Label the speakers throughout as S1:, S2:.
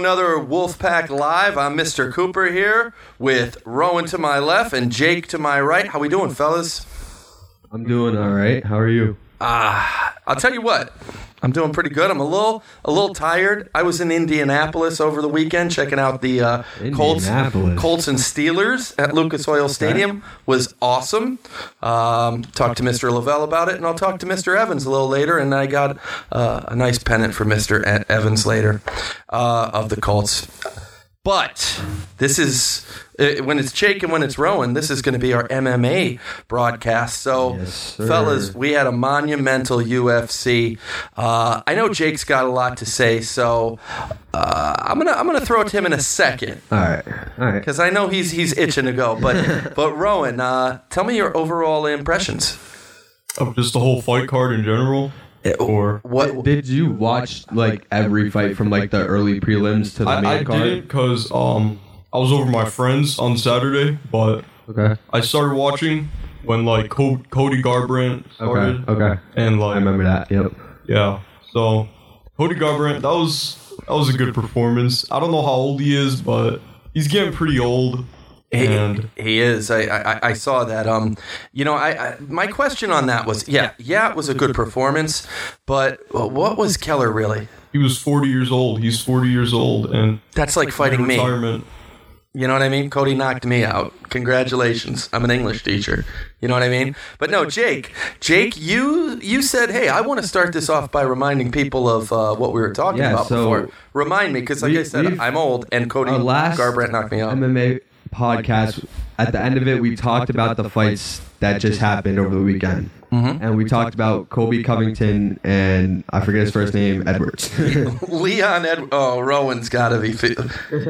S1: another Wolfpack Live. I'm Mr. Cooper here with Rowan to my left and Jake to my right. How we doing, fellas?
S2: I'm doing all right. How are you?
S1: Ah, I'll tell you what. I'm doing pretty good. I'm a little a little tired. I was in Indianapolis over the weekend checking out the uh, Colts, Colts and Steelers at Lucas Oil Stadium. Was awesome. Um, talked to Mr. Lavelle about it, and I'll talk to Mr. Evans a little later. And I got uh, a nice pennant for Mr. Evans later uh, of the Colts. But this is uh, when it's Jake and when it's Rowan. This is going to be our MMA broadcast. So,
S2: Yes,
S1: fellas, we had a monumental UFC. Uh, I know Jake's got a lot to say, so uh, I'm gonna I'm gonna throw it to him in a second
S2: All right. All right.
S1: because I know he's he's itching to go. But but Rowan, uh, tell me your overall impressions.
S3: of just the whole fight card in general, or
S1: What
S2: Did you watch like every fight from like the early prelims to the
S3: I,
S2: main
S3: I
S2: card?
S3: didn't because um I was over my friends on Saturday, but
S2: Okay.
S3: I started watching when like Co- Cody Garbrandt
S2: Okay.
S3: started,
S2: Okay.
S3: and like I
S2: remember that. Yep.
S3: yeah, so Cody Garbrandt that was that was a good performance. I don't know how old he is, but he's getting pretty old,
S1: He,
S3: and
S1: he is. I, I I saw that. Um, you know, I, I my question on that was, yeah, yeah, it was a good performance, but what was Kelleher really?
S3: he was 40 years old. He's 40 years old, and
S1: That's like fighting me.
S3: retirement.
S1: You know what I mean? Cody knocked me out. Congratulations. I'm an English teacher. You know what I mean? But no, Jake. Jake, you you said, "Hey, I want to start this off by reminding people of uh, what we were talking
S2: Yeah,
S1: about
S2: so
S1: before." Remind me, because like
S2: we-
S1: I said, I'm old, and Cody
S2: Our last
S1: Garbrandt knocked me out.
S2: MMA podcast. At the end of it, we talked about the fights that just happened over the weekend,
S1: Mm-hmm.
S2: and we talked about Colby Covington and I forget his first name, Edwards.
S1: Leon Ed. Oh, Rowan's got to be. Fi-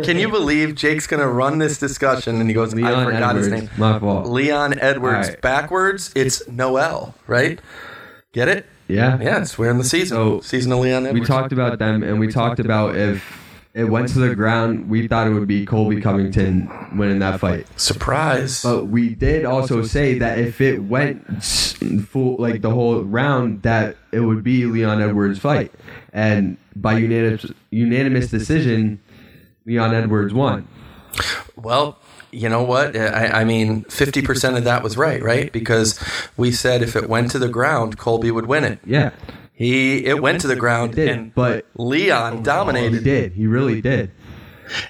S1: Can you believe Jake's going to run this discussion and he goes, "I
S2: Leon
S1: forgot
S2: Edwards.
S1: his name."
S2: My fault.
S1: Leon Edwards.
S2: All right.
S1: Backwards, it's Noel, right? Get it?
S2: Yeah.
S1: Yeah, it's we're in the season.
S2: So,
S1: season of Leon Edwards.
S2: we talked about them and we talked about if it went to the ground, we thought it would be Colby Covington winning that fight.
S1: Surprise.
S2: But we did also say that if it went full, like the whole round, that it would be Leon Edwards' fight, and by unanimous unanimous decision, Leon Edwards won.
S1: Well, you know what? I, I mean, 50% of that was right, right? Because we said if it went to the ground, Colby would win it.
S2: Yeah,
S1: He It went to the ground,
S2: did,
S1: and
S2: but
S1: Leon
S2: oh,
S1: dominated.
S2: he did. He really did.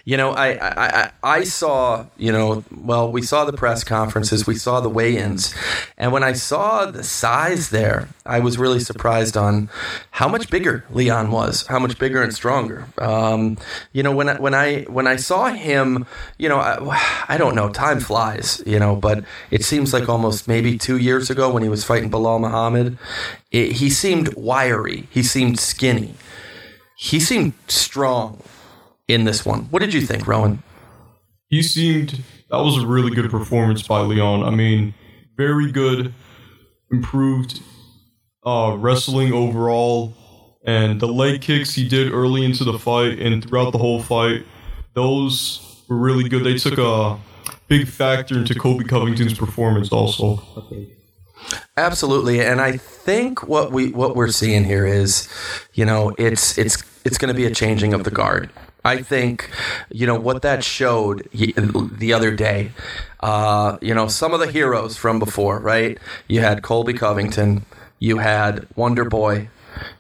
S1: You know, I, I, I, saw, you know, well, we saw the press conferences, we saw the weigh ins. And when I saw the size there, I was really surprised on how much bigger Leon was, how much bigger and stronger. Um, you know, when I, when I when I saw him, you know, I, I don't know, time flies, you know, but it seems like almost maybe two years ago when he was fighting Belal Muhammad, it, he seemed wiry, he seemed skinny, he seemed strong in this one. What did you think, Rowan?
S3: he seemed that was a really good performance by Leon. I mean, very good, improved uh, wrestling overall, and the leg kicks he did early into the fight and throughout the whole fight, those were really good. They took a big factor into Colby Covington's performance also.
S1: Absolutely, and I think what we what we're seeing here is, you know, it's it's it's going to be a changing of the guard. I think, you know, what that showed the other day. Uh, you know, some of the heroes from before, right? You had Colby Covington, you had Wonder Boy,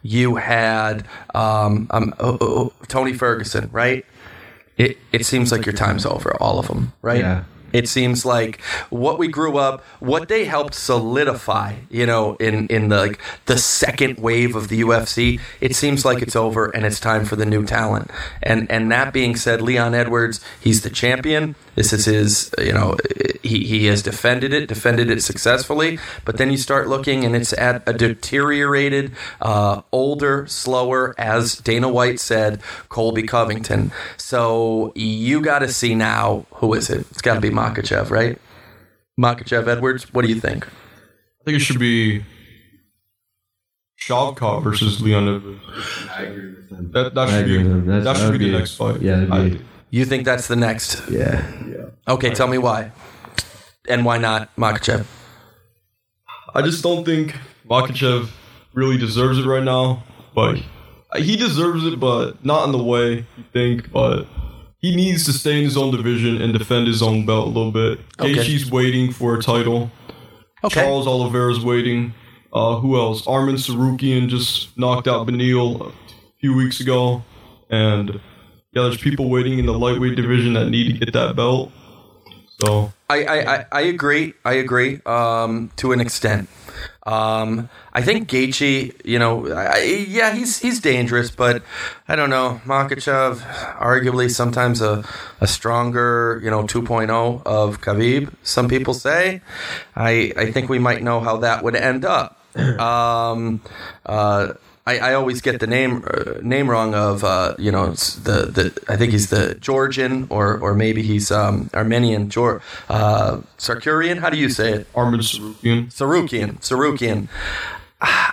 S1: you had um, um, oh, oh, oh, Tony Ferguson, right? It it seems like your time's over, all of them, right?
S2: Yeah.
S1: It seems like what we grew up, what they helped solidify, you know, in in the like the second wave of the UFC. It seems like it's over and it's time for the new talent. And and that being said, Leon Edwards, he's the champion. This is his, you know, he he has defended it, defended it successfully. But then you start looking, and it's at a deteriorated, uh, older, slower, as Dana White said, Colby Covington. So you got to see now who is it? It's got to be Makhachev, right? Makhachev Edwards. What do you think?
S3: I think it should be Shavkat versus Leon Edwards. That, that
S2: I
S3: should
S2: agree
S3: be
S2: with him. That's-
S3: that should be,
S2: that'd
S3: be the next fight.
S2: yeah, that'd
S3: I-
S2: be-
S1: You think that's the next?
S2: Yeah.
S1: Okay, tell me why. And why not Makhachev?
S3: I just don't think Makhachev really deserves it right now, but he deserves it, but not in the way you think. But he needs to stay in his own division and defend his own belt a little bit.
S1: Okay.
S3: Gaethje's waiting for a title.
S1: Okay.
S3: Charles Oliveira's waiting. Uh, who else? Arman Tsarukyan just knocked out Beneil a few weeks ago, and yeah, there's people waiting in the lightweight division that need to get that belt. So
S1: I, I, I, agree. I agree um, to an extent. Um, I think Gaethje, you know, I, yeah, he's he's dangerous, but I don't know. Makhachev, arguably sometimes a, a stronger, you know, 2.0 of Khabib. Some people say. I I think we might know how that would end up. Um, uh, I, I always get the name uh, name wrong of uh, you know the the I think he's the Georgian or or maybe he's um, Armenian Geor uh, Sarkurian. How do you say it?
S3: Arman
S1: Tsarukyan. Tsarukyan. Tsarukyan.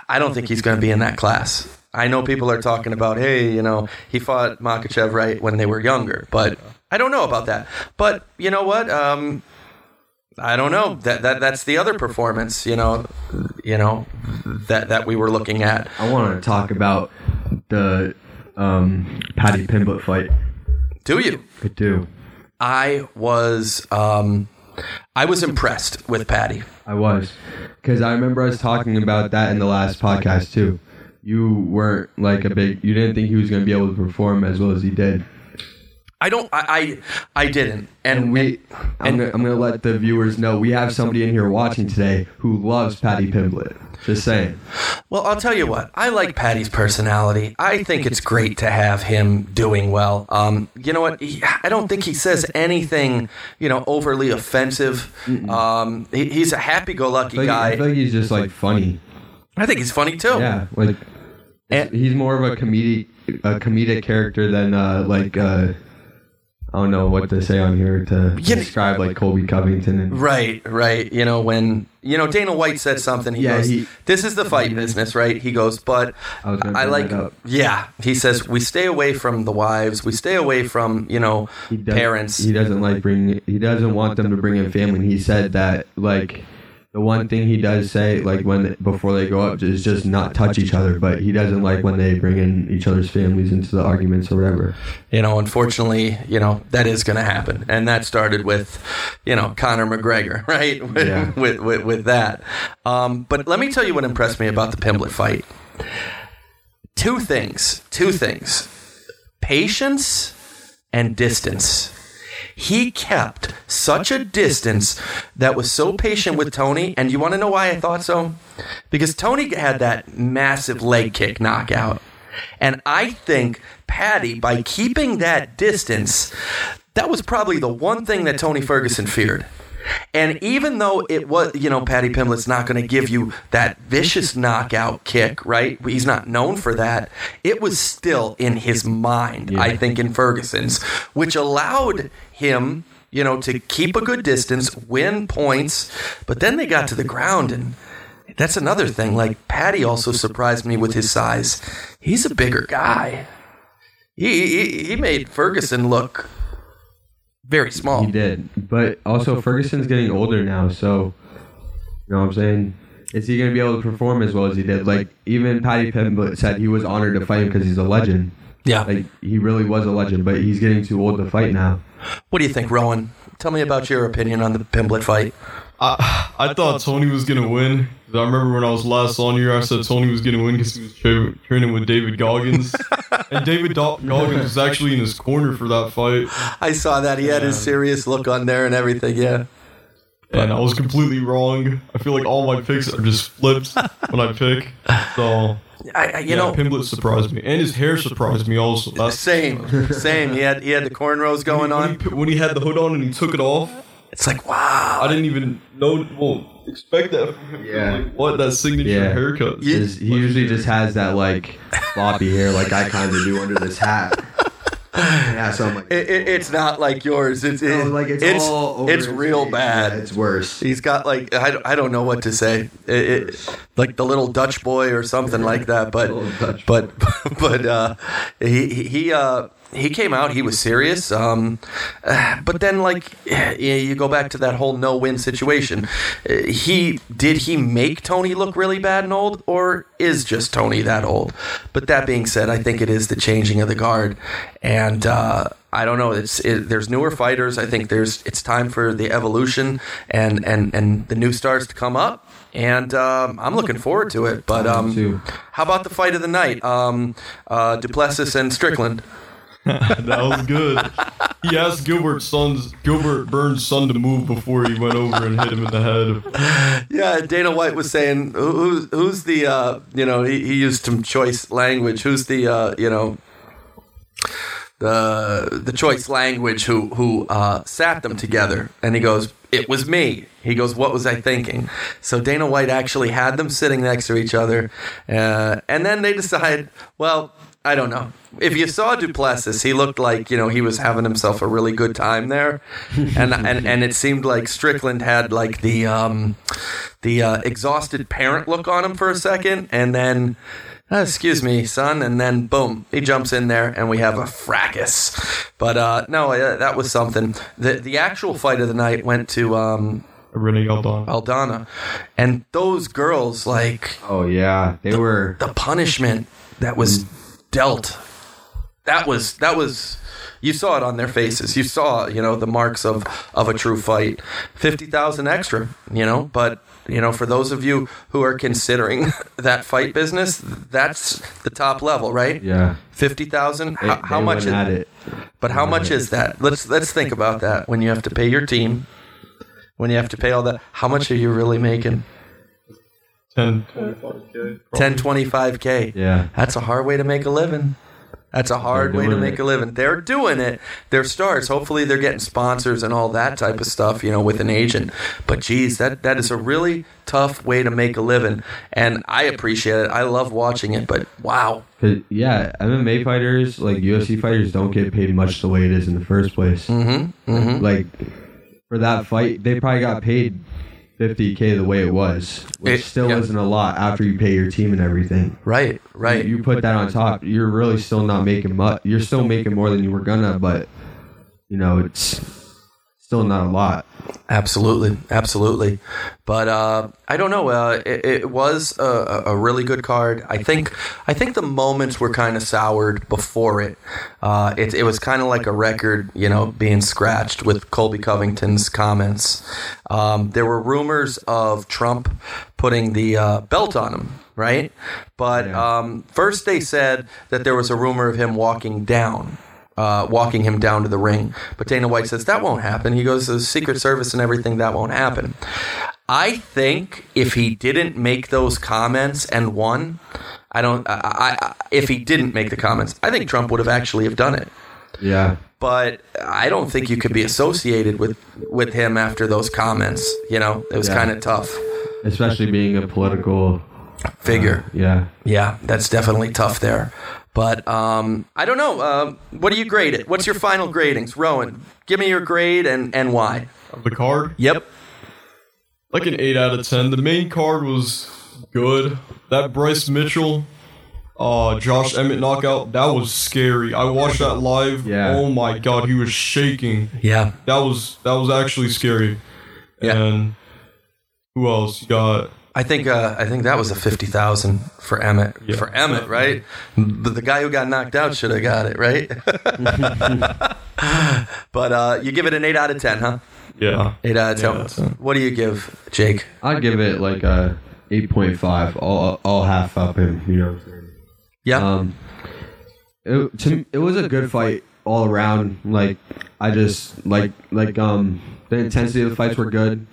S1: I don't think he's going to be in that class. I know people are talking about, hey, you know, he fought Makhachev right when they were younger, but I don't know about that. But you know what? Um, I don't know. That that that's the other performance. You know, you know that that we were looking at.
S2: I want to talk about the um, Paddy Pimblett fight.
S1: Do you?
S2: I do.
S1: I was um, I was impressed with Paddy.
S2: I was because I remember us talking about that in the last podcast too. You weren't like a big. You didn't think he was going to be able to perform as well as he did.
S1: I don't. I I, I didn't. And,
S2: And we, I'm gonna, I'm gonna let the viewers know we have somebody in here watching today who loves Paddy Pimblett. Just saying.
S1: Well, I'll tell you what. I like Paddy's personality. I think it's great to have him doing well. Um, you know what? He, I don't think he says anything, you know, overly offensive. Um, he, he's a happy-go-lucky
S2: I feel, like, I think like he's just like funny.
S1: I think he's funny too.
S2: Yeah, like
S1: And-
S2: he's more of a comedic a comedic character than uh, like uh, I don't know what to say on here to describe like Colby Covington and
S1: Right, right. You know when you know Dana White said something. He
S2: Yeah,
S1: goes,
S2: he-
S1: "This is the fight business, right?" He goes, "But
S2: I
S1: I like, yeah." He says, "We stay away from the wives. We stay away from you know
S2: he
S1: parents."
S2: He doesn't like bring. He doesn't want them to bring in family. He said that like the one thing he does say like when before they go up is just not touch each other. But he doesn't like when they bring in each other's families into the arguments or whatever.
S1: you know, unfortunately, you know, that is going to happen. And that started with, you know, Conor McGregor, right? With,
S2: Yeah.
S1: with, with, with that. Um, but let me tell you what impressed me about the Pimblett fight. Two things. Two things. Patience and distance. He kept such a distance that was so patient with Tony. And you want to know why I thought so? Because Tony had that massive leg kick knockout. And I think Paddy, by keeping that distance, that was probably the one thing that Tony Ferguson feared. And even though it was, you know, Paddy Pimblett's not going to give you that vicious knockout kick, right? He's not known for that. It was still in his mind, I think, in Ferguson's, which allowed him, you know, to keep a good distance, win points. But then they got to the ground and. That's another thing. Like Paddy also surprised me with his size. He's a bigger guy. He he, he made Ferguson look very small.
S2: He did, but also Ferguson's getting older now, so you know what I'm saying. Is he going to be able to perform as well as he did? Like even Paddy Pimblett said he was honored to fight him because he's a legend.
S1: Yeah.
S2: Like he really was a legend, but he's getting too old to fight now.
S1: What do you think, Rowan? Tell me about your opinion on the Pimblett fight.
S3: I, I thought Tony was gonna win. 'Cause I remember when I was last on here, I said Tony was gonna win because he was tra- training with David Goggins, and David Do- Goggins was actually in his corner for that fight,
S1: I saw that he had his serious look on there and everything. Yeah.
S3: and I was completely wrong. I feel like all my picks are just flipped when I pick. So
S1: I, I you
S3: yeah,
S1: know,
S3: Pimblett surprised me, and his hair surprised me also. That's
S1: same, same. He had he had the cornrows going
S3: when he,
S1: on.
S3: pu- when he had the hood on and he took it off.
S1: It's like wow.
S3: I didn't even know. Well, expect that. From him.
S2: Yeah.
S3: Like, what that signature
S2: Yeah.
S3: haircut?
S1: Yeah.
S2: Just- he usually just has that like floppy hair, like I kind of do under this hat. yeah, so I'm like,
S1: It, it, it's not like yours. It's it,
S2: no, like it's,
S1: it's
S2: all over
S1: it's
S2: his
S1: real
S2: face.
S1: bad.
S2: Yeah, it's worse.
S1: He's got like I, don't- I don't know what to say. It, it, like the little Dutch boy or something like that. But
S2: Little Dutch
S1: but but uh, he he- he uh he came out. He was serious. Um, but then, like, you go back to that whole no-win situation. Uh, he did he make Tony look really bad and old, or is just Tony that old? But that being said, I think it is the changing of the guard, and uh, I don't know. It's it, there's newer fighters. I think there's it's time for the evolution and and and the new stars to come up. And um, I'm looking forward to it. But um, how about the fight of the night? Um, uh, Du Plessis and Strickland.
S3: that was good. He asked Gilbert son's Gilbert Burns' son to move before he went over and hit him in the head.
S1: Yeah, Dana White was saying, who, who's, who's the, uh, you know, he, he used some choice language. Who's the, uh, you know, the the choice language who who uh, sat them together? And he goes, it was me. He goes, what was I thinking? So Dana White actually had them sitting next to each other, uh, and then they decide, well. I don't know. If you saw Du Plessis, he looked like you know he was having himself a really good time there, and and, and it seemed like Strickland had like the um, the uh, exhausted parent look on him for a second, and then. "Uh, excuse me, son, and then boom, he jumps in there, and we have a fracas. But uh, no, uh, that was something. The the actual fight of the night went to um,
S3: Renee Aldana.
S1: Aldana, and those girls like
S2: Oh yeah, they were.
S1: the punishment that was dealt. That was that was you saw it on their faces. You saw you know the marks of of a true fight. 50,000 extra you know but you know for those of you who are considering that fight business that's the top level right?
S2: Yeah.
S1: 50,000 how, how much is,
S2: it?
S1: but how much is that? Let's let's think about that when you have to pay your team when you have to pay all that. How much are you really making
S3: 10, 25K.
S1: 10 25k
S2: Yeah.
S1: That's a hard way to make a living. That's a hard way to make
S2: it.
S1: a living. They're doing it. They're stars. Hopefully, they're getting sponsors and all that type of stuff, you know, with an agent. But geez, that that is a really tough way to make a living, and I appreciate it. I love watching it. But wow.
S2: yeah, MMA fighters like UFC fighters don't get paid much the way it is in the first place.
S1: mm-hmm, mm-hmm.
S2: Like for that fight, they probably got paid 50k the way it was, which
S1: It-
S2: still
S1: yeah.
S2: isn't a lot after you pay your team and everything.
S1: right, right.
S2: You put that on top, you're really still not making much. You're still making more than you were gonna, but you know it's still not a lot.
S1: Absolutely, absolutely. But uh, I don't know. Uh, it, it was a, a really good card. I think. I think the moments were kind of soured before it. Uh, it, it was kind of like a record, you know, being scratched with Colby Covington's comments. Um, there were rumors of Trump putting the uh, belt on him, right? But um, first they said that there was a rumor of him walking down uh, walking him down to the ring. But Dana White says that won't happen. He goes, to the Secret Service and everything, that won't happen. I think if he didn't make those comments and won, I don't. I, I, I- if he didn't make the comments, I think Trump would have actually have done it.
S2: Yeah,
S1: But I don't think you could be associated with with him after those comments. You know, it was
S2: Yeah.
S1: kind of tough.
S2: especially being a political
S1: Figure.
S2: Yeah,
S1: Yeah, that's definitely tough there. But um, I don't know. Uh, what do you grade it? What's your final gradings, Rowan? Give me your grade and and why.
S3: Of the card,
S1: Yep.
S3: like an 8 out of 10. The main card was good. That Bryce Mitchell, uh, Josh Emmett knockout, that was scary. I watched that live.
S2: Yeah.
S3: Oh my god, he was shaking.
S1: Yeah.
S3: That was that was actually scary.
S1: Yeah.
S3: And who else? You got
S1: I think uh, I think that was a fifty thousand for Emmett.
S3: Yeah.
S1: For Emmett, right? But the guy who got knocked out should have got it, right? but uh, you give it an eight out of ten, huh?
S3: yeah.
S1: Eight out of ten.
S3: Yeah, that's
S1: what do you give, Jake?
S2: I'd give it like a eight point five. All all half up him. You know. What I'm saying?
S1: Yeah.
S2: Um, it, to, it was a good fight all around. Like I just like like um the intensity of the fights were good.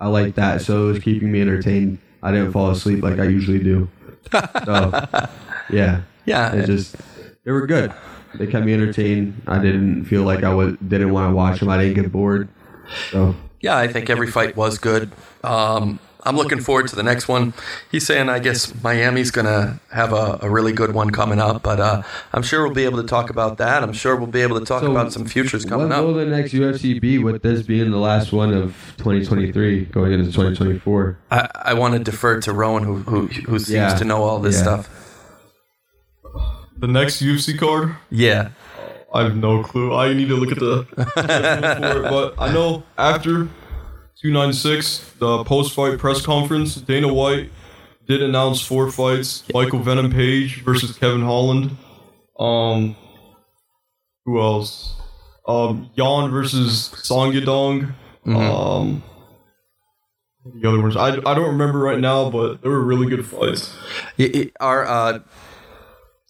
S2: I like that, so it was keeping me entertained. I didn't fall asleep like I usually do. So yeah,
S1: yeah.
S2: it just they were good. They kept me entertained. I didn't feel like I was didn't want to watch them. I didn't get bored. So
S1: Yeah, I think every fight was good. Um, I'm looking forward to the next one. He's saying, I guess Miami's going to have a, a really good one coming up, but uh, I'm sure we'll be able to talk about that. I'm sure we'll be able to talk
S2: So,
S1: about some futures coming
S2: what
S1: coming
S2: will
S1: up.
S2: the next UFC be? With this being the last one of 2023, going into 2024.
S1: I, I want to defer to Rowan, who, who, who seems
S2: Yeah.
S1: to know all this
S2: Yeah.
S1: stuff.
S3: The next UFC card,
S1: Yeah.
S3: I have no clue. I need to look at the for it, but I know after 296, the post-fight press conference, Dana White did announce four fights: Michael Venom Page versus Kevin Holland. Um, who else? Um, Yan versus Song Yadong. Um, the other ones I, I don't remember right now, but they were really good fights.
S1: Y- uh,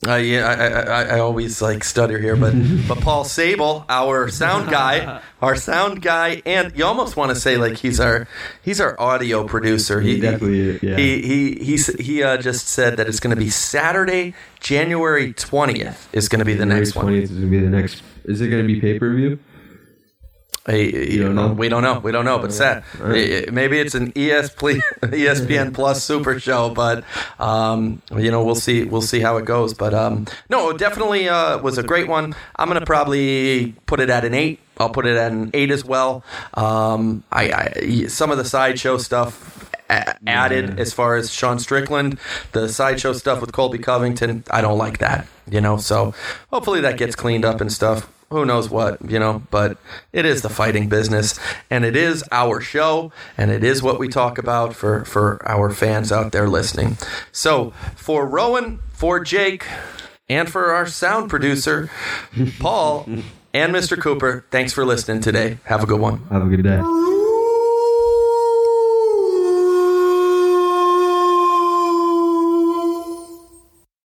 S1: uh, yeah, I, I, I, always like stutter here, but but Paul Sabol, our sound guy, our sound guy, and you almost want to say like he's our he's our audio producer.
S2: He definitely yeah.
S1: He he he he uh, just said that it's going to be Saturday, January twentieth is going to be the next one.
S2: 20th is gonna be the next. Is it gonna be pay per view?
S1: Hey,
S2: don't know?
S1: We don't know. We don't know. But Seth, eh, maybe it's an ESPN, Plus Super Show. But um, you know, we'll see. We'll see how it goes. But um, no, it definitely uh, was a great one. I'm gonna probably put it at an eight. I'll put it at an eight as well. Um, I, I some of the sideshow stuff added as far as Sean Strickland, the sideshow stuff with Colby Covington. I don't like that. You know, so hopefully that gets cleaned up and stuff who knows what, you know, but it is the fighting business and it is our show and it is what we talk about for, for our fans out there listening. So for Rowan, for Jake, and for our sound producer, Paul, and Mr. Cooper, thanks for listening today. Have a good one.
S2: Have a good day.